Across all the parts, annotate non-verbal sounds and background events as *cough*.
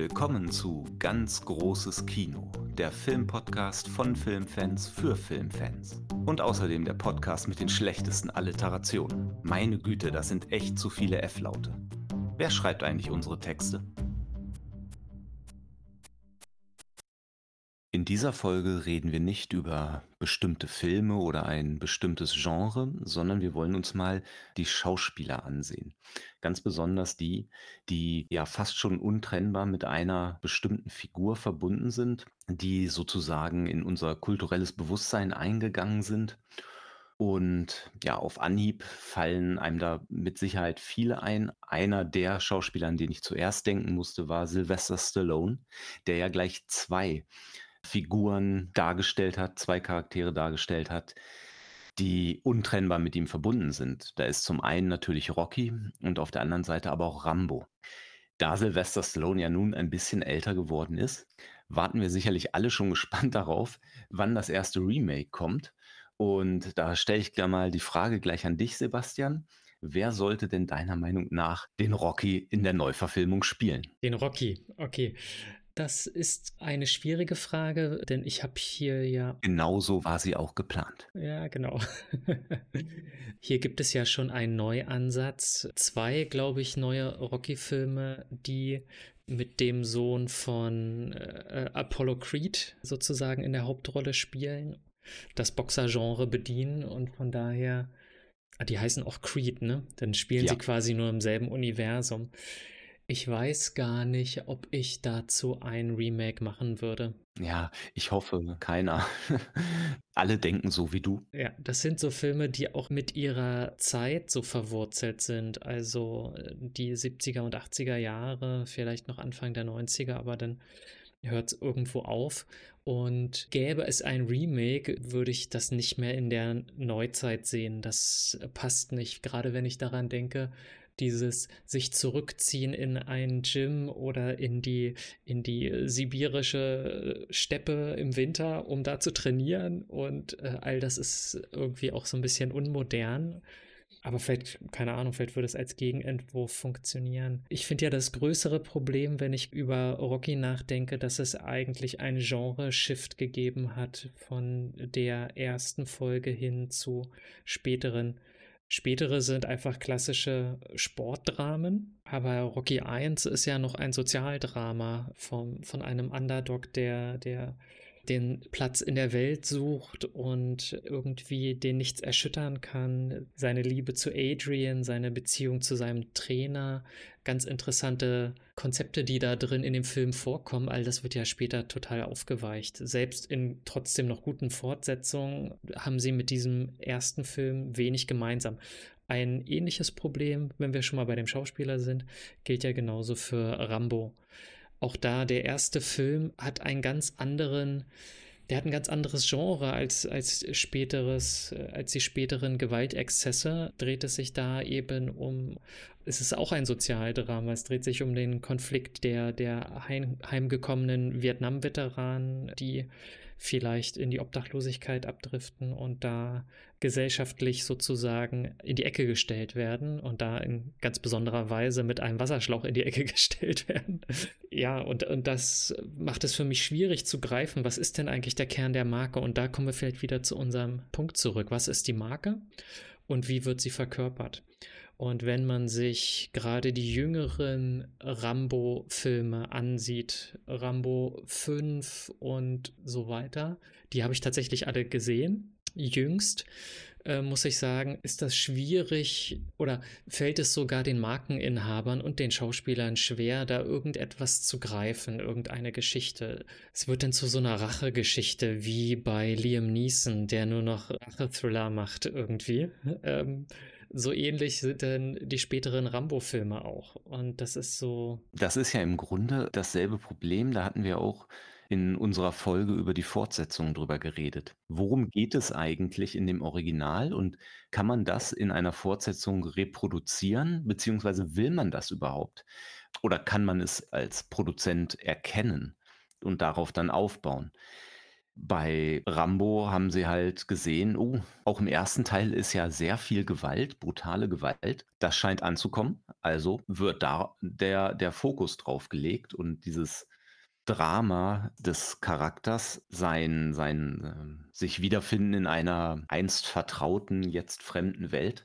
Willkommen zu Ganz großes Kino, der Filmpodcast von Filmfans für Filmfans. Und außerdem der Podcast mit den schlechtesten Alliterationen. Meine Güte, das sind echt zu viele F-Laute. Wer schreibt eigentlich unsere Texte? In dieser Folge reden wir nicht über bestimmte Filme oder ein bestimmtes Genre, sondern wir wollen uns mal die Schauspieler ansehen. Ganz besonders die, die ja fast schon untrennbar mit einer bestimmten Figur verbunden sind, die sozusagen in unser kulturelles Bewusstsein eingegangen sind. Und ja, auf Anhieb fallen einem da mit Sicherheit viele ein. Einer der Schauspieler, an den ich zuerst denken musste, war Sylvester Stallone, der ja gleich zwei Figuren dargestellt hat, zwei Charaktere dargestellt hat, die untrennbar mit ihm verbunden sind. Da ist zum einen natürlich Rocky und auf der anderen Seite aber auch Rambo. Da Sylvester Stallone ja nun ein bisschen älter geworden ist, warten wir sicherlich alle schon gespannt darauf, wann das erste Remake kommt. Und da stelle ich gleich mal die Frage gleich an dich, Sebastian. Wer sollte denn deiner Meinung nach den Rocky in der Neuverfilmung spielen? Den Rocky, okay. Das ist eine schwierige Frage, denn ich habe hier ja. Genauso war sie auch geplant. Ja, genau. *laughs* hier gibt es ja schon einen Neuansatz. Zwei, glaube ich, neue Rocky-Filme, die mit dem Sohn von äh, Apollo Creed sozusagen in der Hauptrolle spielen, das Boxer-Genre bedienen und von daher. Ah, die heißen auch Creed, ne? Dann spielen ja. sie quasi nur im selben Universum. Ich weiß gar nicht, ob ich dazu ein Remake machen würde. Ja, ich hoffe, keiner. *laughs* Alle denken so wie du. Ja, das sind so Filme, die auch mit ihrer Zeit so verwurzelt sind. Also äh, die 70er und 80er Jahre, vielleicht noch Anfang der 90er, aber dann hört es irgendwo auf. Und gäbe es ein Remake, würde ich das nicht mehr in der Neuzeit sehen. Das passt nicht, gerade wenn ich daran denke, dieses sich zurückziehen in ein Gym oder in die, in die sibirische Steppe im Winter, um da zu trainieren. Und äh, all das ist irgendwie auch so ein bisschen unmodern. Aber vielleicht, keine Ahnung, vielleicht würde es als Gegenentwurf funktionieren. Ich finde ja das größere Problem, wenn ich über Rocky nachdenke, dass es eigentlich einen Genre-Shift gegeben hat von der ersten Folge hin zu späteren Spätere sind einfach klassische Sportdramen, aber Rocky 1 ist ja noch ein Sozialdrama vom, von einem Underdog, der, der den Platz in der Welt sucht und irgendwie den nichts erschüttern kann. Seine Liebe zu Adrian, seine Beziehung zu seinem Trainer, ganz interessante Konzepte, die da drin in dem Film vorkommen. All das wird ja später total aufgeweicht. Selbst in trotzdem noch guten Fortsetzungen haben sie mit diesem ersten Film wenig gemeinsam. Ein ähnliches Problem, wenn wir schon mal bei dem Schauspieler sind, gilt ja genauso für Rambo. Auch da, der erste Film hat einen ganz anderen, der hat ein ganz anderes Genre als, als späteres, äh, als die späteren Gewaltexzesse. Dreht es sich da eben um, es ist auch ein Sozialdrama. Es dreht sich um den Konflikt der, der heim, heimgekommenen Vietnam-Veteranen, die vielleicht in die Obdachlosigkeit abdriften und da gesellschaftlich sozusagen in die Ecke gestellt werden und da in ganz besonderer Weise mit einem Wasserschlauch in die Ecke *laughs* gestellt werden. ja, und, und das macht es für mich schwierig zu greifen, was ist denn eigentlich der Kern der Marke? Und da kommen wir vielleicht wieder zu unserem Punkt zurück. Was ist die Marke und wie wird sie verkörpert? Und wenn man sich gerade die jüngeren Rambo-Filme ansieht, Rambo 5 und so weiter, die habe ich tatsächlich alle gesehen, jüngst, äh, muss ich sagen, ist das schwierig oder fällt es sogar den Markeninhabern und den Schauspielern schwer, da irgendetwas zu greifen, irgendeine Geschichte. Es wird dann zu so einer Rachegeschichte wie bei Liam Neeson, der nur noch Rache-Thriller macht irgendwie. Ähm, so ähnlich sind dann die späteren Rambo-Filme auch. Und das ist so. Das ist ja im Grunde dasselbe Problem. Da hatten wir auch in unserer Folge über die Fortsetzung drüber geredet. Worum geht es eigentlich in dem Original und kann man das in einer Fortsetzung reproduzieren, beziehungsweise will man das überhaupt? Oder kann man es als Produzent erkennen und darauf dann aufbauen? Bei Rambo haben sie halt gesehen, oh, auch im ersten Teil ist ja sehr viel Gewalt, brutale Gewalt. Das scheint anzukommen. Also wird da der, der Fokus drauf gelegt und dieses Drama des Charakters, sein, sein äh, sich wiederfinden in einer einst vertrauten, jetzt fremden Welt,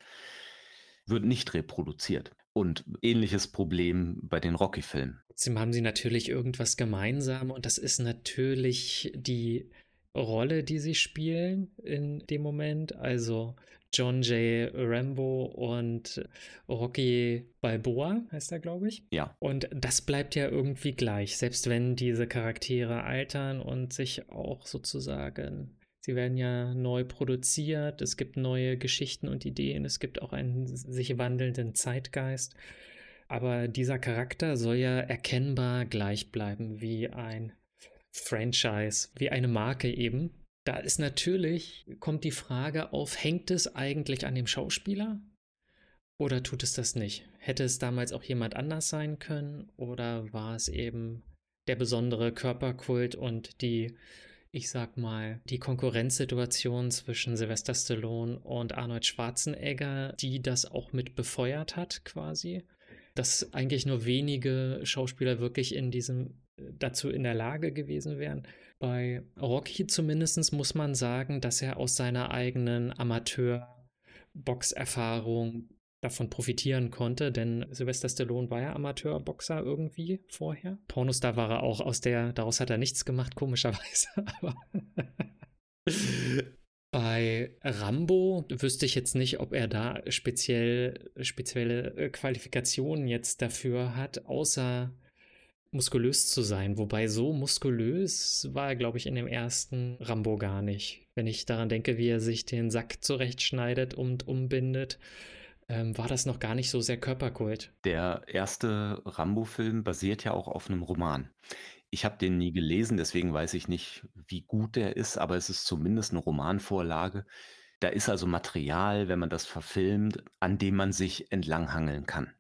wird nicht reproduziert. Und ähnliches Problem bei den Rocky-Filmen. Trotzdem haben sie natürlich irgendwas gemeinsam und das ist natürlich die Rolle, die sie spielen in dem Moment. Also John J. Rambo und Rocky Balboa heißt er, glaube ich. Ja. Und das bleibt ja irgendwie gleich, selbst wenn diese Charaktere altern und sich auch sozusagen, sie werden ja neu produziert, es gibt neue Geschichten und Ideen, es gibt auch einen sich wandelnden Zeitgeist. Aber dieser Charakter soll ja erkennbar gleich bleiben wie ein Franchise, wie eine Marke eben. Da ist natürlich, kommt die Frage auf, hängt es eigentlich an dem Schauspieler oder tut es das nicht? Hätte es damals auch jemand anders sein können oder war es eben der besondere Körperkult und die, ich sag mal, die Konkurrenzsituation zwischen Sylvester Stallone und Arnold Schwarzenegger, die das auch mit befeuert hat quasi? Dass eigentlich nur wenige Schauspieler wirklich in diesem dazu in der Lage gewesen wären. Bei Rocky zumindest muss man sagen, dass er aus seiner eigenen Amateur-Boxerfahrung davon profitieren konnte, denn Sylvester Stallone war ja Amateurboxer irgendwie vorher. Pornostar war er auch aus der, daraus hat er nichts gemacht, komischerweise, *laughs* Bei Rambo wüsste ich jetzt nicht, ob er da speziell, spezielle Qualifikationen jetzt dafür hat, außer muskulös zu sein. Wobei so muskulös war er, glaube ich, in dem ersten Rambo gar nicht. Wenn ich daran denke, wie er sich den Sack zurechtschneidet und umbindet, ähm, war das noch gar nicht so sehr Körperkult. Der erste Rambo-Film basiert ja auch auf einem Roman. Ich habe den nie gelesen, deswegen weiß ich nicht, wie gut der ist, aber es ist zumindest eine Romanvorlage. Da ist also Material, wenn man das verfilmt, an dem man sich entlanghangeln kann.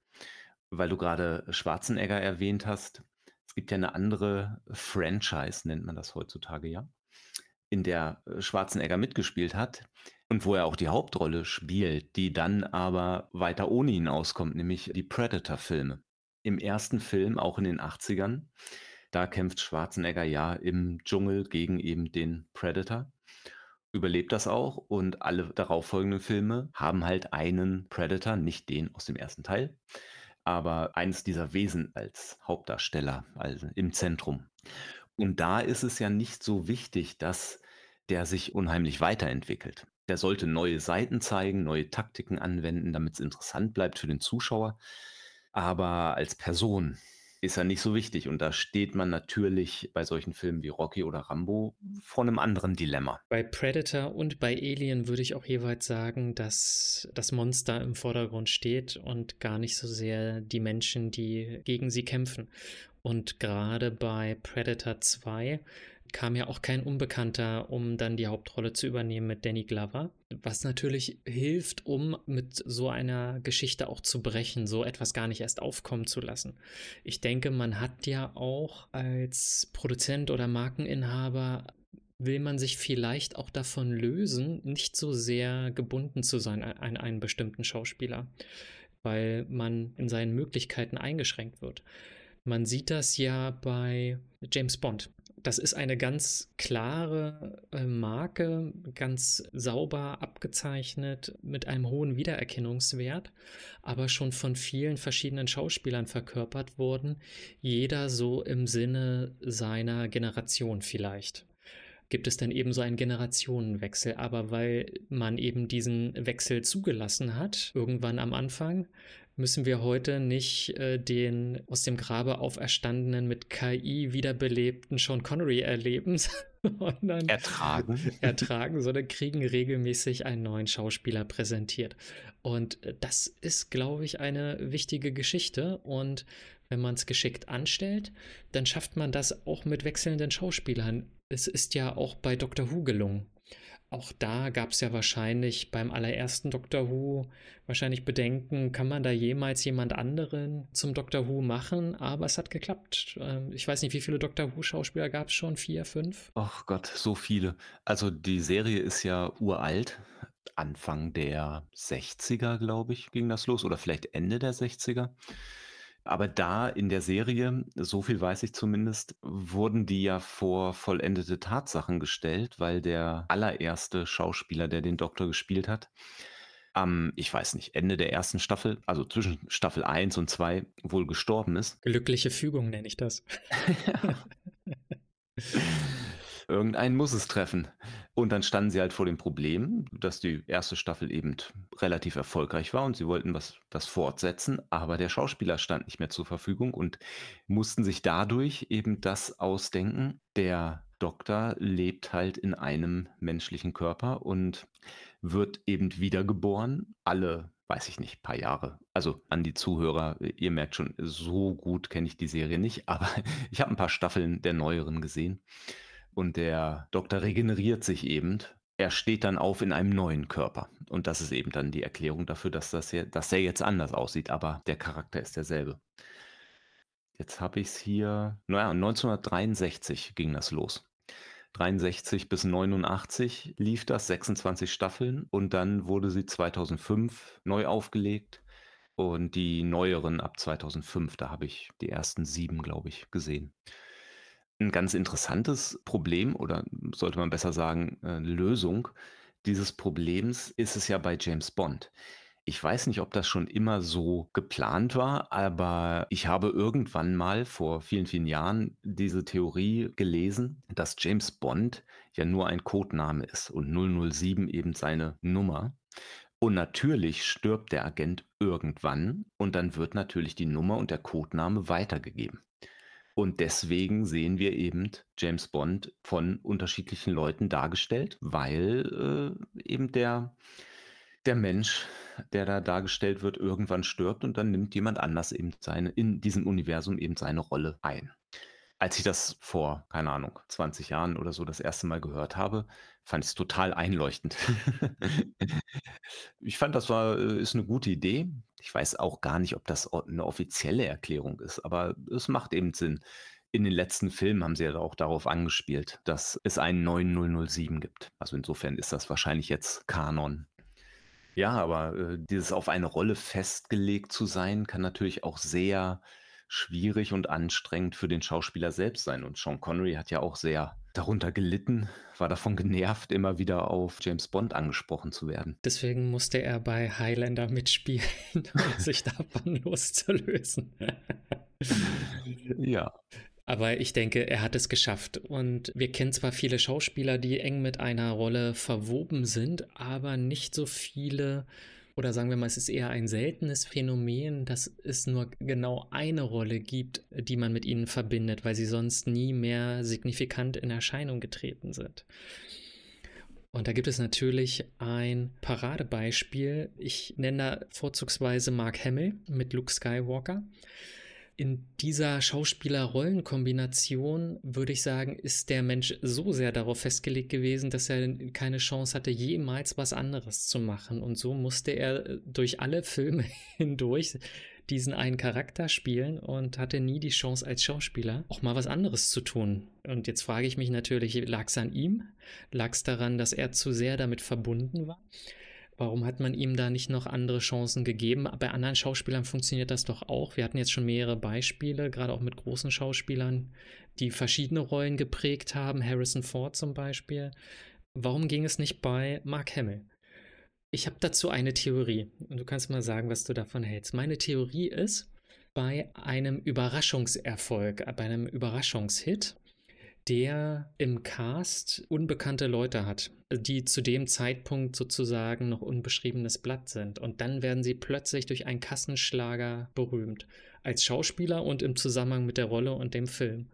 Weil du gerade Schwarzenegger erwähnt hast, gibt ja eine andere Franchise, nennt man das heutzutage ja, in der äh, Schwarzenegger mitgespielt hat und wo er auch die Hauptrolle spielt, die dann aber weiter ohne ihn auskommt, nämlich die Predator-Filme. Im ersten Film, auch in den 80ern, da kämpft Schwarzenegger ja im Dschungel gegen eben den Predator, überlebt das auch und alle darauffolgenden Filme haben halt einen Predator, nicht den aus dem ersten Teil, aber eines dieser Wesen als Hauptdarsteller, also im Zentrum. Und da ist es ja nicht so wichtig, dass der sich unheimlich weiterentwickelt. Der sollte neue Seiten zeigen, neue Taktiken anwenden, damit es interessant bleibt für den Zuschauer. Aber als Person ist er nicht so wichtig. Und da steht man natürlich bei solchen Filmen wie Rocky oder Rambo vor einem anderen Dilemma. Bei Predator und bei Alien würde ich auch jeweils sagen, dass das Monster im Vordergrund steht und gar nicht so sehr die Menschen, die gegen sie kämpfen. Und gerade bei Predator 2 kam ja auch kein Unbekannter, um dann die Hauptrolle zu übernehmen mit Danny Glover. Was natürlich hilft, um mit so einer Geschichte auch zu brechen, so etwas gar nicht erst aufkommen zu lassen. Ich denke, man hat ja auch als Produzent oder Markeninhaber will man sich vielleicht auch davon lösen, nicht so sehr gebunden zu sein an einen bestimmten Schauspieler, weil man in seinen Möglichkeiten eingeschränkt wird. Man sieht das ja bei James Bond das ist eine ganz klare äh, Marke, ganz sauber abgezeichnet mit einem hohen Wiedererkennungswert, aber schon von vielen verschiedenen Schauspielern verkörpert worden, jeder so im Sinne seiner Generation vielleicht gibt es dann eben so einen Generationenwechsel. Aber weil man eben diesen Wechsel zugelassen hat, irgendwann am Anfang, müssen wir heute nicht äh, den aus dem Grabe auferstandenen, mit KI wiederbelebten Sean Connery erleben, *laughs* sondern ertragen. ertragen, sondern kriegen regelmäßig einen neuen Schauspieler präsentiert. Und äh, das ist, glaube ich, eine wichtige Geschichte. Und wenn man es geschickt anstellt, dann schafft man das auch mit wechselnden Schauspielern. Es ist ja auch bei Dr. Who gelungen. Auch da gab es ja wahrscheinlich beim allerersten Doctor Who wahrscheinlich Bedenken, kann man da jemals jemand anderen zum Doctor Who machen? Aber es hat geklappt. Ähm, ich weiß nicht, wie viele Doctor Who-Schauspieler gab es schon? Vier, fünf? Ach Gott, so viele. Also die Serie ist ja uralt. Anfang der 60er, glaube ich, ging das los oder vielleicht Ende der 60er. Aber da in der Serie, so viel weiß ich zumindest, wurden die ja vor vollendete Tatsachen gestellt, weil der allererste Schauspieler, der den Doktor gespielt hat, am, ich weiß nicht, Ende der ersten Staffel, also zwischen Staffel 1 und 2, wohl gestorben ist. Glückliche Fügung nenne ich das. *laughs* *laughs* Irgendeinen muss es treffen. Und dann standen sie halt vor dem Problem, dass die erste Staffel eben relativ erfolgreich war und sie wollten was, das fortsetzen, aber der Schauspieler stand nicht mehr zur Verfügung und mussten sich dadurch eben das ausdenken. Der Doktor lebt halt in einem menschlichen Körper und wird eben wiedergeboren, alle, weiß ich nicht, paar Jahre. Also an die Zuhörer, ihr merkt schon, so gut kenne ich die Serie nicht, aber *laughs* ich habe ein paar Staffeln der neueren gesehen. Und der Doktor regeneriert sich eben. Er steht dann auf in einem neuen Körper. Und das ist eben dann die Erklärung dafür, dass, das hier, dass er jetzt anders aussieht, aber der Charakter ist derselbe. Jetzt habe ich es hier, naja, 1963 ging das los. 63 bis 89 lief das, 26 Staffeln und dann wurde sie 2005 neu aufgelegt und die neueren ab 2005, da habe ich die ersten sieben, glaube ich, gesehen. Ein ganz interessantes Problem oder sollte man besser sagen, äh, Lösung dieses Problems ist es ja bei James Bond. Ich weiß nicht, ob das schon immer so geplant war, aber ich habe irgendwann mal vor vielen, vielen Jahren diese Theorie gelesen, dass James Bond ja nur ein Codename ist und 007 eben seine Nummer. Und natürlich stirbt der Agent irgendwann und dann wird natürlich die Nummer und der Codename weitergegeben. Und deswegen sehen wir eben James Bond von unterschiedlichen Leuten dargestellt, weil äh, eben der, der Mensch, der da dargestellt wird, irgendwann stirbt und dann nimmt jemand anders eben seine, in diesem Universum eben seine Rolle ein. Als ich das vor, keine Ahnung, 20 Jahren oder so das erste Mal gehört habe, fand ich es total einleuchtend. *laughs* ich fand, das war, äh, ist eine gute Idee. Ich weiß auch gar nicht, ob das eine offizielle Erklärung ist, aber es macht eben Sinn. In den letzten Filmen haben sie ja auch darauf angespielt, dass es einen neuen 007 gibt. Also insofern ist das wahrscheinlich jetzt Kanon. Ja, aber äh, dieses auf eine Rolle festgelegt zu sein, kann natürlich auch sehr schwierig und anstrengend für den Schauspieler selbst sein. Und Sean Connery hat ja auch sehr darunter gelitten, war davon genervt, immer wieder auf James Bond angesprochen zu werden. Deswegen musste er bei Highlander mitspielen, *laughs* um sich davon loszulösen. ja. Aber ich denke, er hat es geschafft. Und wir kennen zwar viele Schauspieler, die eng mit einer Rolle verwoben sind, aber nicht so viele oder sagen wir mal, es ist eher ein seltenes Phänomen, dass es nur genau eine Rolle gibt, die man mit ihnen verbindet, weil sie sonst nie mehr signifikant in Erscheinung getreten sind. Und da gibt es natürlich ein Paradebeispiel. Ich nenne da vorzugsweise Mark Hamill mit Luke Skywalker in dieser Schauspieler-Rollenkombination, würde ich sagen, ist der Mensch so sehr darauf festgelegt gewesen, dass er keine Chance hatte, jemals was anderes zu machen. Und so musste er durch alle Filme *laughs* hindurch diesen einen Charakter spielen und hatte nie die Chance als Schauspieler auch mal was anderes zu tun. Und jetzt frage ich mich natürlich, lag es an ihm? Lag es daran, dass er zu sehr damit verbunden war? Warum hat man ihm da nicht noch andere Chancen gegeben? Bei anderen Schauspielern funktioniert das doch auch. Wir hatten jetzt schon mehrere Beispiele, gerade auch mit großen Schauspielern, die verschiedene Rollen geprägt haben. Harrison Ford zum Beispiel. Warum ging es nicht bei Mark Hamill? Ich habe dazu eine Theorie und du kannst mal sagen, was du davon hältst. Meine Theorie ist, bei einem Überraschungserfolg, bei einem Überraschungshit, der im Cast unbekannte Leute hat, die zu dem Zeitpunkt sozusagen noch unbeschriebenes Blatt sind. Und dann werden sie plötzlich durch einen Kassenschlager berühmt. Als Schauspieler und im Zusammenhang mit der Rolle und dem Film.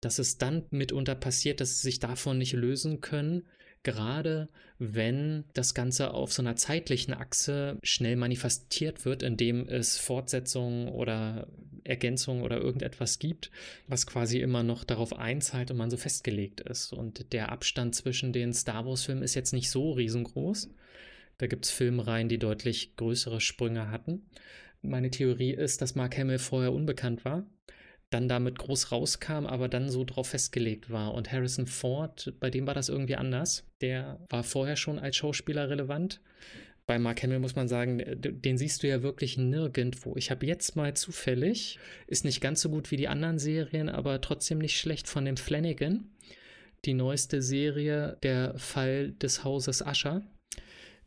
Dass es dann mitunter passiert, dass sie sich davon nicht lösen können, gerade wenn das Ganze auf so einer zeitlichen Achse schnell manifestiert wird, indem es Fortsetzungen oder Ergänzungen oder irgendetwas gibt, was quasi immer noch darauf einzahlt und man so festgelegt ist. Und der Abstand zwischen den Star Wars-Filmen ist jetzt nicht so riesengroß. Da gibt es Filmreihen, die deutlich größere Sprünge hatten. Meine Theorie ist, dass Mark Hamill vorher unbekannt war dann damit groß rauskam, aber dann so drauf festgelegt war. Und Harrison Ford, bei dem war das irgendwie anders. Der war vorher schon als Schauspieler relevant. Bei Mark Hamill muss man sagen, den siehst du ja wirklich nirgendwo. Ich habe jetzt mal zufällig, ist nicht ganz so gut wie die anderen Serien, aber trotzdem nicht schlecht von dem Flanagan. Die neueste Serie, der Fall des Hauses Ascher.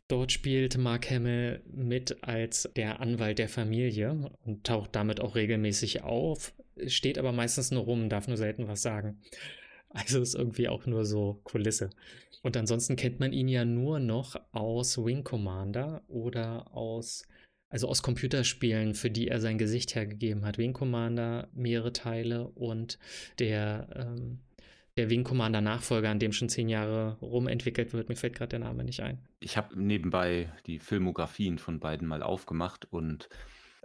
Dort spielt Mark Hamill mit als der Anwalt der Familie und taucht damit auch regelmäßig auf, steht aber meistens nur rum, darf nur selten was sagen. Also ist irgendwie auch nur so Kulisse. Und ansonsten kennt man ihn ja nur noch aus Wing Commander oder aus, also aus Computerspielen, für die er sein Gesicht hergegeben hat. Wing Commander, mehrere Teile und der ähm, der Wing Commander Nachfolger, an dem schon zehn Jahre rumentwickelt wird. Mir fällt gerade der Name nicht ein. Ich habe nebenbei die Filmografien von beiden mal aufgemacht und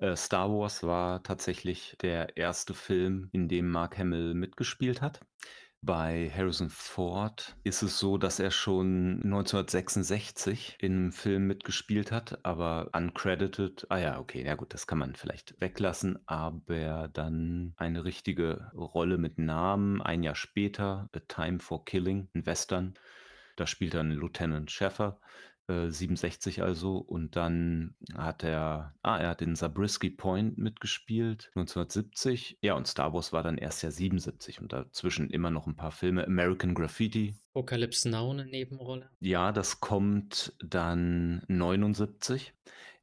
äh, Star Wars war tatsächlich der erste Film, in dem Mark Hamill mitgespielt hat. Bei Harrison Ford ist es so, dass er schon 1966 in einem Film mitgespielt hat, aber uncredited. Ah ja, okay, ja gut, das kann man vielleicht weglassen, aber dann eine richtige Rolle mit Namen ein Jahr später, A Time for Killing, ein Western. Da spielt einen Lieutenant Sheffer. 67 äh, also. Und dann hat er, ah, er hat in Zabriskie Point mitgespielt, 1970. Ja, und Star Wars war dann erst ja 77 und dazwischen immer noch ein paar Filme. American Graffiti. Apocalypse Now eine Nebenrolle. Ja, das kommt dann 79.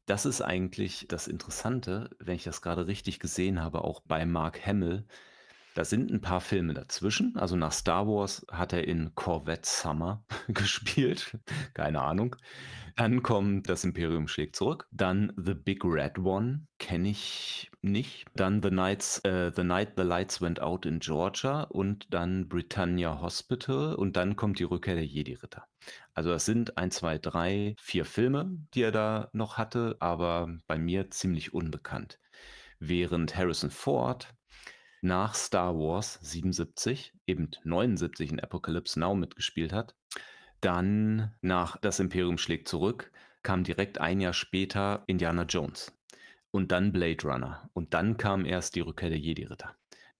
Das ist eigentlich das Interessante, wenn ich das gerade richtig gesehen habe, auch bei Mark Hamill. Da sind ein paar Filme dazwischen. Also nach Star Wars hat er in Corvette Summer *laughs* gespielt. Keine Ahnung. Dann kommt Das Imperium schlägt zurück. Dann The Big Red One. Kenne ich nicht. Dann The, Nights, äh, The Night the Lights Went Out in Georgia. Und dann Britannia Hospital. Und dann kommt die Rückkehr der Jedi-Ritter. Also das sind ein, zwei, drei, vier Filme, die er da noch hatte, aber bei mir ziemlich unbekannt. Während Harrison Ford nach Star Wars 77, eben 79 in Apocalypse Now mitgespielt hat. Dann nach Das Imperium schlägt zurück kam direkt ein Jahr später Indiana Jones und dann Blade Runner und dann kam erst die Rückkehr der Jedi-Ritter.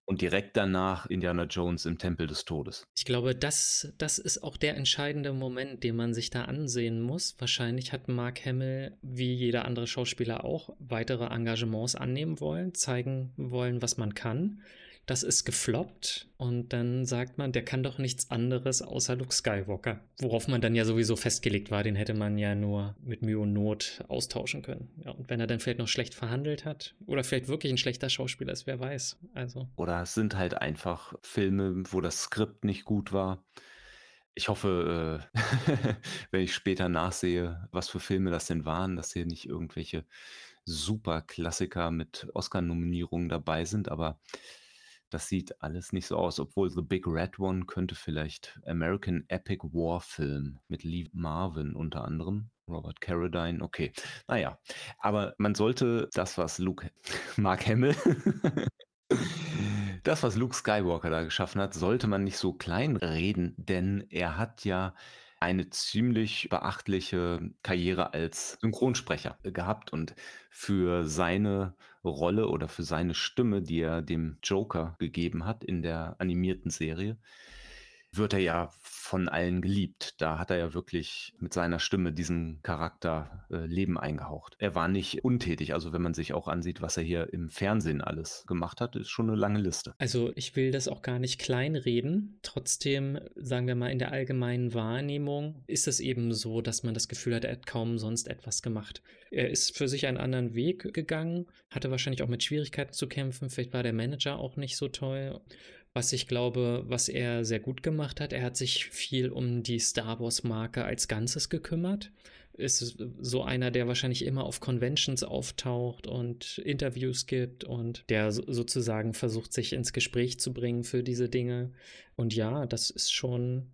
Und direkt danach Indiana Jones im Tempel des Todes. Ich glaube, das, das ist auch der entscheidende Moment, den man sich da ansehen muss. Wahrscheinlich hat Mark Hamill, wie jeder andere Schauspieler auch, weitere Engagements annehmen wollen, zeigen wollen, was man kann das ist gefloppt und dann sagt man, der kann doch nichts anderes außer Luke Skywalker. Worauf man dann ja sowieso festgelegt war, den hätte man ja nur mit Mühe und Not austauschen können. Ja, und wenn er dann vielleicht noch schlecht verhandelt hat oder vielleicht wirklich ein schlechter Schauspieler ist, wer weiß. Also. Oder es sind halt einfach Filme, wo das Skript nicht gut war. Ich hoffe, äh, *laughs* wenn ich später nachsehe, was für Filme das denn waren, dass hier nicht irgendwelche super Klassiker mit Oscar-Nominierungen dabei sind, aber das sieht alles nicht so aus, obwohl The Big Red One könnte vielleicht American Epic War Film mit Lee Marvin unter anderem. Robert Carradine, okay. Naja, aber man sollte das, was Luke, *laughs* Mark Hamill, *laughs* das, was Luke Skywalker da geschaffen hat, sollte man nicht so klein reden, denn er hat ja eine ziemlich beachtliche Karriere als Synchronsprecher gehabt und für seine Rolle oder für seine Stimme, die er dem Joker gegeben hat in der animierten Serie, wird er ja von allen geliebt. Da hat er ja wirklich mit seiner Stimme diesen Charakter äh, Leben eingehaucht. Er war nicht untätig. Also wenn man sich auch ansieht, was er hier im Fernsehen alles gemacht hat, ist schon eine lange Liste. Also ich will das auch gar nicht kleinreden. Trotzdem, sagen wir mal, in der allgemeinen Wahrnehmung ist es eben so, dass man das Gefühl hat, er hat kaum sonst etwas gemacht. Er ist für sich einen anderen Weg gegangen, hatte wahrscheinlich auch mit Schwierigkeiten zu kämpfen. Vielleicht war der Manager auch nicht so toll was ich glaube, was er sehr gut gemacht hat. Er hat sich viel um die Star Wars-Marke als Ganzes gekümmert. ist so einer, der wahrscheinlich immer auf Conventions auftaucht und Interviews gibt und der sozusagen versucht, sich ins Gespräch zu bringen für diese Dinge. Und ja, das ist schon,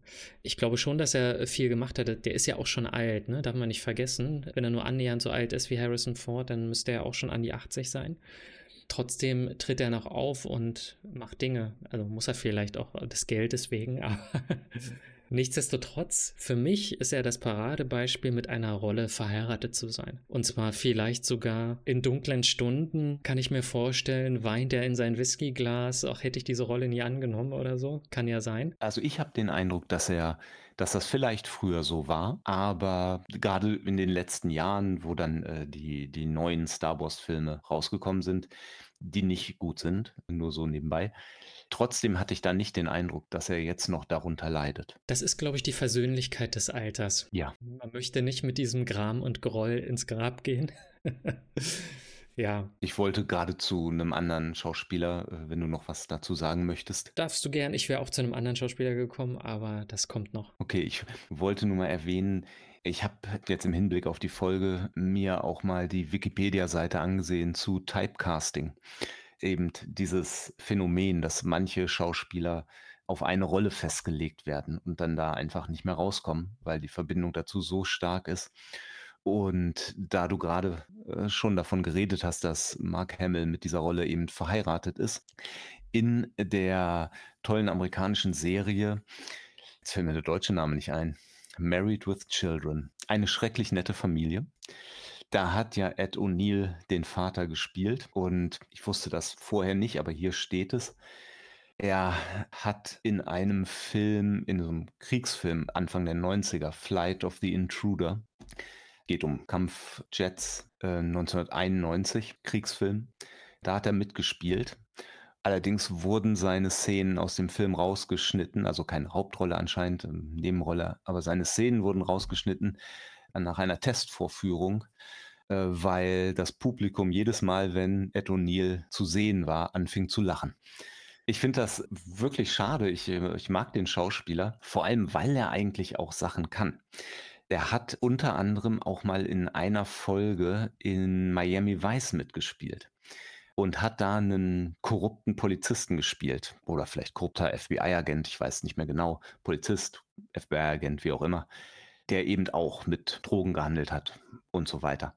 ich glaube schon, dass er viel gemacht hat. Der ist ja auch schon alt, ne? Darf man nicht vergessen. Wenn er nur annähernd so alt ist wie Harrison Ford, dann müsste er auch schon an die 80 sein. Trotzdem tritt er noch auf und macht Dinge. Also muss er vielleicht auch des Geldes wegen, *laughs* aber Nichtsdestotrotz, für mich ist er das Paradebeispiel, mit einer Rolle verheiratet zu sein. Und zwar vielleicht sogar in dunklen Stunden, kann ich mir vorstellen, weint er in sein Whiskyglas, auch hätte ich diese Rolle nie angenommen oder so. Kann ja sein. Also ich habe den Eindruck, dass er dass das vielleicht früher so war, aber gerade in den letzten Jahren, wo dann äh, die, die neuen Star Wars-Filme rausgekommen sind, die nicht gut sind, nur so nebenbei, Trotzdem hatte ich da nicht den Eindruck, dass er jetzt noch darunter leidet. Das ist, glaube ich, die Versöhnlichkeit des Alters. Ja. Man möchte nicht mit diesem Gram und Groll ins Grab gehen. *laughs* ja. Ich wollte gerade zu einem anderen Schauspieler, äh, wenn du noch was dazu sagen möchtest. Darfst du gern. Ich wäre auch zu einem anderen Schauspieler gekommen, aber das kommt noch. Okay, ich wollte nur mal erwähnen, ich habe jetzt im Hinblick auf die Folge mir auch mal die Wikipedia-Seite angesehen zu Typecasting eben dieses Phänomen, dass manche Schauspieler auf eine Rolle festgelegt werden und dann da einfach nicht mehr rauskommen, weil die Verbindung dazu so stark ist. Und da du gerade äh, schon davon geredet hast, dass Mark Hamill mit dieser Rolle eben verheiratet ist, in der tollen amerikanischen Serie, jetzt fällt mir der deutsche Name nicht ein, Married with Children, eine schrecklich nette Familie. Da hat ja Ed O'Neill den Vater gespielt und ich wusste das vorher nicht, aber hier steht es. Er hat in einem Film, in so einem Kriegsfilm Anfang der 90er, Flight of the Intruder, geht um Kampfjets äh, 1991, Kriegsfilm. Da hat er mitgespielt. Allerdings wurden seine Szenen aus dem Film rausgeschnitten, also keine Hauptrolle anscheinend, ähm, Nebenrolle, aber seine Szenen wurden rausgeschnitten, nach einer Testvorführung, äh, weil das Publikum jedes Mal, wenn Ed O'Neill zu sehen war, anfing zu lachen. Ich finde das wirklich schade. Ich, äh, ich mag den Schauspieler, vor allem weil er eigentlich auch Sachen kann. Er hat unter anderem auch mal in einer Folge in Miami Vice mitgespielt und hat da einen korrupten Polizisten gespielt oder vielleicht korrupter FBI-Agent, ich weiß nicht mehr genau, Polizist, FBI-Agent, wie auch immer der eben auch mit Drogen gehandelt hat und so weiter.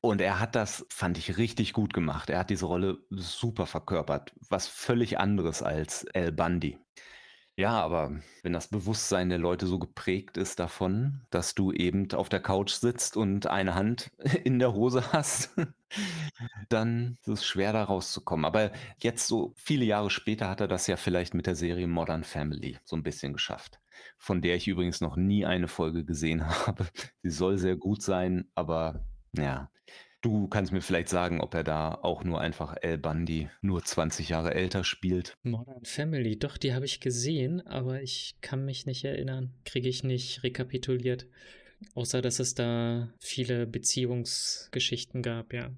Und er hat das, fand ich, richtig gut gemacht. Er hat diese Rolle super verkörpert. Was völlig anderes als El Bundy. Ja, aber wenn das Bewusstsein der Leute so geprägt ist davon, dass du eben auf der Couch sitzt und eine Hand *laughs* in der Hose hast, *laughs* dann ist es schwer da rauszukommen. Aber jetzt so viele Jahre später hat er das ja vielleicht mit der Serie Modern Family so ein bisschen geschafft von der ich übrigens noch nie eine Folge gesehen *laughs* habe. Sie soll sehr gut sein, aber ja. Du kannst mir vielleicht sagen, ob er da auch nur einfach El Bundy nur 20 Jahre älter spielt. Modern Family, doch, die habe ich gesehen, aber ich kann mich nicht erinnern. Kriege ich nicht rekapituliert. Außer, dass es da viele Beziehungsgeschichten gab, ja.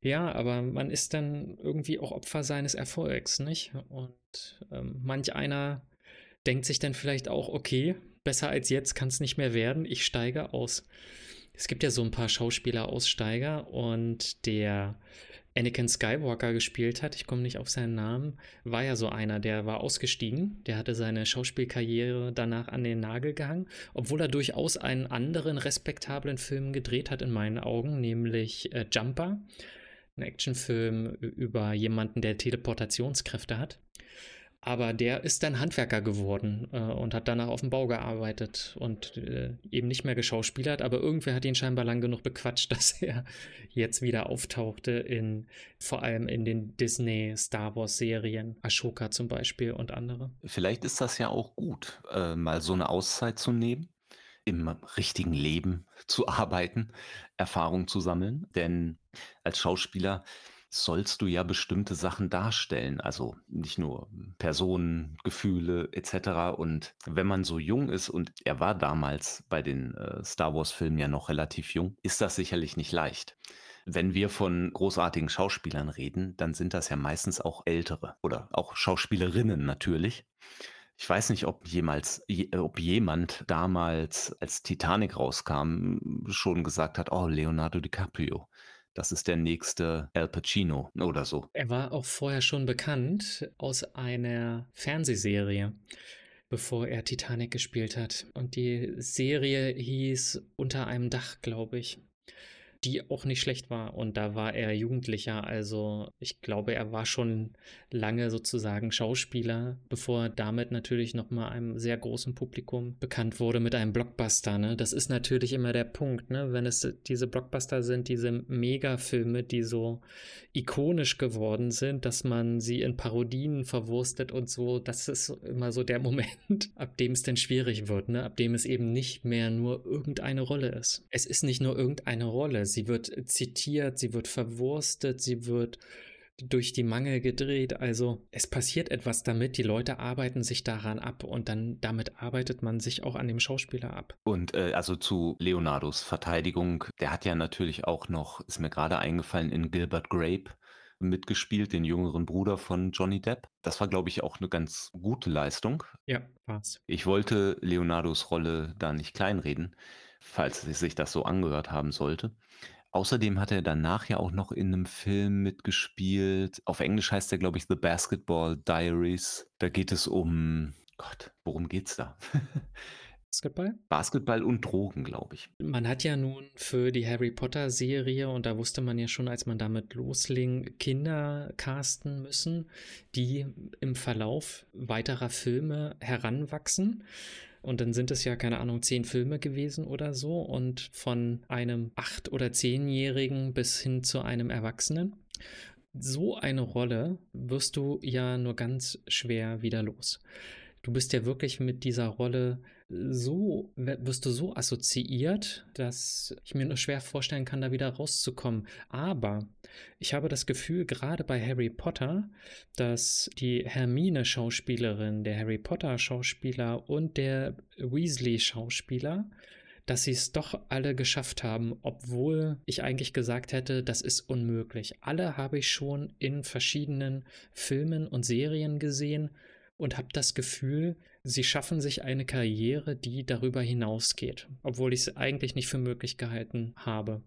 Ja, aber man ist dann irgendwie auch Opfer seines Erfolgs, nicht? Und ähm, manch einer denkt sich dann vielleicht auch, okay, besser als jetzt kann es nicht mehr werden, ich steige aus. Es gibt ja so ein paar Schauspieler-Aussteiger und der Anakin Skywalker gespielt hat, ich komme nicht auf seinen Namen, war ja so einer, der war ausgestiegen, der hatte seine Schauspielkarriere danach an den Nagel gehangen, obwohl er durchaus einen anderen respektablen Film gedreht hat in meinen Augen, nämlich äh, Jumper, ein Actionfilm über jemanden, der Teleportationskräfte hat. Aber der ist dann Handwerker geworden äh, und hat danach auf dem Bau gearbeitet und äh, eben nicht mehr geschauspielert, aber irgendwer hat ihn scheinbar lang genug bequatscht, *laughs* dass er jetzt wieder auftauchte in vor allem in den Disney Star Wars Serien, Ashoka zum Beispiel und andere. Vielleicht ist das ja auch gut, äh, mal so eine Auszeit zu nehmen, im richtigen Leben zu *laughs* arbeiten, Erfahrung zu sammeln, denn als Schauspieler sollst du ja bestimmte Sachen darstellen, also nicht nur Personen, Gefühle etc. Und wenn man so jung ist und er war damals bei den äh, Star Wars-Filmen ja noch relativ jung, ist das sicherlich nicht leicht. Wenn wir von großartigen Schauspielern reden, dann sind das ja meistens auch ältere oder auch Schauspielerinnen natürlich. Ich weiß nicht, ob jemals je ob jemand damals, als Titanic rauskam, schon gesagt hat: „Oh, Leonardo DiCaprio, das ist der nächste Al Pacino“ oder so. Er war auch vorher schon bekannt aus einer Fernsehserie, bevor er Titanic gespielt hat. Und die Serie hieß „Unter einem Dach“, glaube ich die auch nicht schlecht war. Und da war er Jugendlicher. Also ich glaube, er war schon lange sozusagen Schauspieler, bevor er damit natürlich nochmal einem sehr großen Publikum bekannt wurde mit einem Blockbuster. Ne? Das ist natürlich immer der Punkt, ne? wenn es diese Blockbuster sind, diese Megafilme, die so ikonisch geworden sind, dass man sie in Parodien verwurstet und so. Das ist immer so der *laughs* Moment, ab dem es denn schwierig wird, ne? ab dem es eben nicht mehr nur irgendeine Rolle ist. Es ist nicht nur irgendeine Rolle sie wird zitiert, sie wird verwurstet, sie wird durch die Mangel gedreht. Also es passiert etwas damit, die Leute arbeiten sich daran ab und dann damit arbeitet man sich auch an dem Schauspieler ab. Und äh, also zu Leonardos Verteidigung, der hat ja natürlich auch noch, ist mir gerade eingefallen, in Gilbert Grape mitgespielt, den jüngeren Bruder von Johnny Depp. Das war, glaube ich, auch eine ganz gute Leistung. Ja, war's. Ich wollte Leonardos Rolle da nicht kleinreden, falls sich das so angehört haben sollte. Außerdem hat er danach ja auch noch in einem Film mitgespielt. Auf Englisch heißt der, glaube ich, The Basketball Diaries. Da geht es um Gott, worum geht's da? *laughs* Basketball? Basketball und Drogen, glaube ich. Man hat ja nun für die Harry Potter Serie, und da wusste man ja schon, als man damit losling, Kinder casten müssen, die im Verlauf weiterer Filme heranwachsen. Und dann sind es ja, keine Ahnung, zehn Filme gewesen oder so. Und von einem acht- oder zehnjährigen bis hin zu einem Erwachsenen. So eine Rolle wirst du ja nur ganz schwer wieder los. Du bist ja wirklich mit dieser Rolle so, wirst du so assoziiert, dass ich mir nur schwer vorstellen kann, da wieder rauszukommen. Aber ich habe das Gefühl, gerade bei Harry Potter, dass die Hermine-Schauspielerin, der Harry Potter-Schauspieler und der Weasley-Schauspieler, dass sie es doch alle geschafft haben, obwohl ich eigentlich gesagt hätte, das ist unmöglich. Alle habe ich schon in verschiedenen Filmen und Serien gesehen und habe das Gefühl, sie schaffen sich eine Karriere, die darüber hinausgeht, obwohl ich es eigentlich nicht für möglich gehalten habe.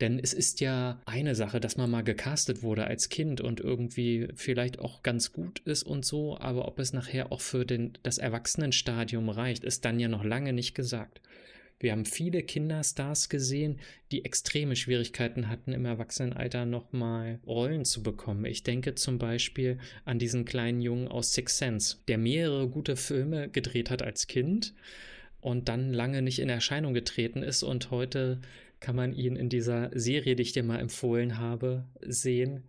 Denn es ist ja eine Sache, dass man mal gecastet wurde als Kind und irgendwie vielleicht auch ganz gut ist und so, aber ob es nachher auch für den, das Erwachsenenstadium reicht, ist dann ja noch lange nicht gesagt. Wir haben viele Kinderstars gesehen, die extreme Schwierigkeiten hatten, im Erwachsenenalter nochmal Rollen zu bekommen. Ich denke zum Beispiel an diesen kleinen Jungen aus Six Sense, der mehrere gute Filme gedreht hat als Kind und dann lange nicht in Erscheinung getreten ist und heute kann man ihn in dieser Serie, die ich dir mal empfohlen habe, sehen.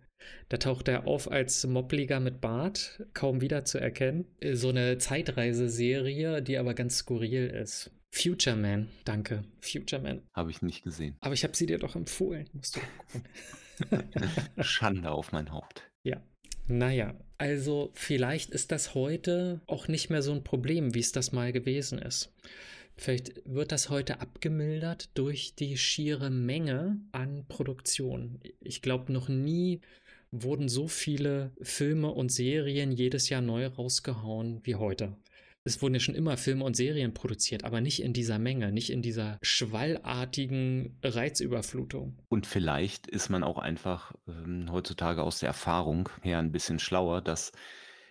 Da taucht er auf als Moppliger mit Bart, kaum wieder zu erkennen. So eine Zeitreiseserie, die aber ganz skurril ist. Future Man, danke. Future Man. Habe ich nicht gesehen. Aber ich habe sie dir doch empfohlen. Musst du gucken. *laughs* *laughs* Schande auf mein Haupt. Ja. Naja, also vielleicht ist das heute auch nicht mehr so ein Problem, wie es das mal gewesen ist. Vielleicht wird das heute abgemildert durch die schiere Menge an Produktion. Ich glaube, noch nie wurden so viele Filme und Serien jedes Jahr neu rausgehauen wie heute es wurden ja schon immer Filme und Serien produziert, aber nicht in dieser Menge, nicht in dieser schwallartigen Reizüberflutung. Und vielleicht ist man auch einfach ähm, heutzutage aus der Erfahrung her ein bisschen schlauer, dass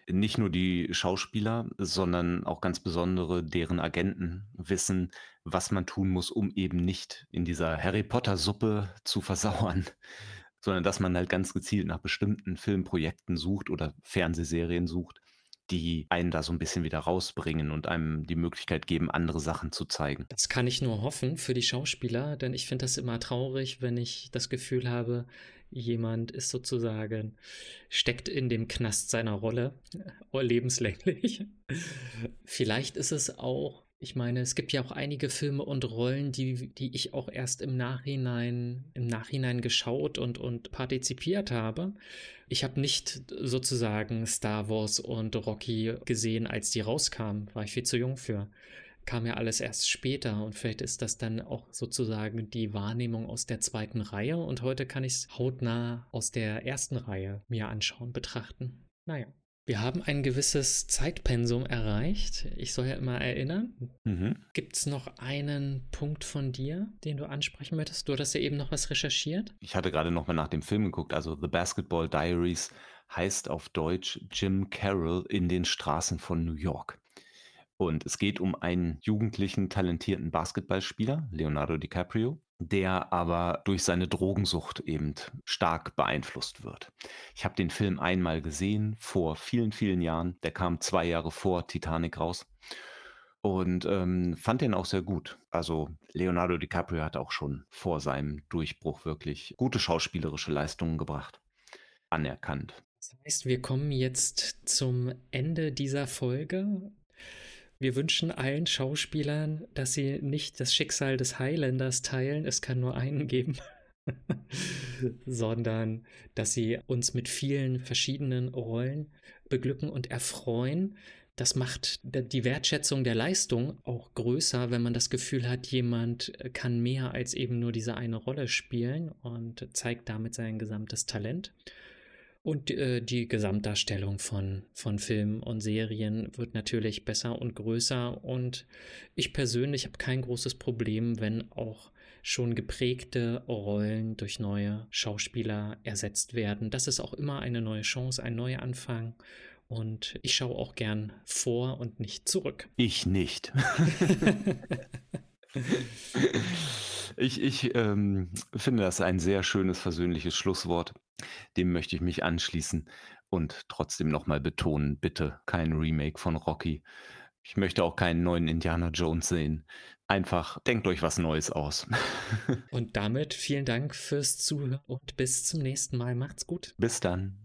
nicht nur die Schauspieler, sondern auch ganz besondere deren Agenten wissen, was man tun muss, um eben nicht in dieser Harry Potter Suppe zu versauern, sondern dass man halt ganz gezielt nach bestimmten Filmprojekten sucht oder Fernsehserien sucht, die einen da so ein bisschen wieder rausbringen und einem die Möglichkeit geben, andere Sachen zu zeigen. Das kann ich nur hoffen für die Schauspieler, denn ich finde das immer traurig, wenn ich das Gefühl habe, jemand ist sozusagen, steckt in dem Knast seiner Rolle, äh, lebenslänglich. *laughs* Vielleicht ist es auch ich meine, es gibt ja auch einige Filme und Rollen, die, die ich auch erst im Nachhinein, im Nachhinein geschaut und, und partizipiert habe. Ich habe nicht sozusagen Star Wars und Rocky gesehen, als die rauskamen. War ich viel zu jung für. Kam ja alles erst später und vielleicht ist das dann auch sozusagen die Wahrnehmung aus der zweiten Reihe und heute kann ich es hautnah aus der ersten Reihe mir anschauen, betrachten. Naja. Wir haben ein gewisses Zeitpensum erreicht. Ich soll ja immer erinnern. Mhm. Gibt es noch einen Punkt von dir, den du ansprechen möchtest? Du hattest ja eben noch was recherchiert. Ich hatte gerade noch mal nach dem Film geguckt. Also The Basketball Diaries heißt auf Deutsch Jim Carroll in den Straßen von New York. Und es geht um einen jugendlichen, talentierten Basketballspieler, Leonardo DiCaprio, der aber durch seine Drogensucht eben stark beeinflusst wird. Ich habe den Film einmal gesehen, vor vielen, vielen Jahren. Der kam zwei Jahre vor Titanic raus und ähm, fand den auch sehr gut. Also Leonardo DiCaprio hat auch schon vor seinem Durchbruch wirklich gute schauspielerische Leistungen gebracht. Anerkannt. Das heißt, wir kommen jetzt zum Ende dieser Folge. Wir wünschen allen Schauspielern, dass sie nicht das Schicksal des Highlanders teilen, es kann nur einen geben, *laughs* sondern dass sie uns mit vielen verschiedenen Rollen beglücken und erfreuen. Das macht die Wertschätzung der Leistung auch größer, wenn man das Gefühl hat, jemand kann mehr als eben nur diese eine Rolle spielen und zeigt damit sein gesamtes Talent. Und äh, die Gesamtdarstellung von, von Filmen und Serien wird natürlich besser und größer. Und ich persönlich habe kein großes Problem, wenn auch schon geprägte Rollen durch neue Schauspieler ersetzt werden. Das ist auch immer eine neue Chance, ein neuer Anfang. Und ich schaue auch gern vor und nicht zurück. Ich nicht. *laughs* ich ich ähm, finde das ein sehr schönes, versöhnliches Schlusswort. Dem möchte ich mich anschließen und trotzdem nochmal betonen, bitte kein Remake von Rocky. Ich möchte auch keinen neuen Indiana Jones sehen. Einfach denkt euch was Neues aus. *laughs* und damit vielen Dank fürs Zuhören und bis zum nächsten Mal. Macht's gut. Bis dann.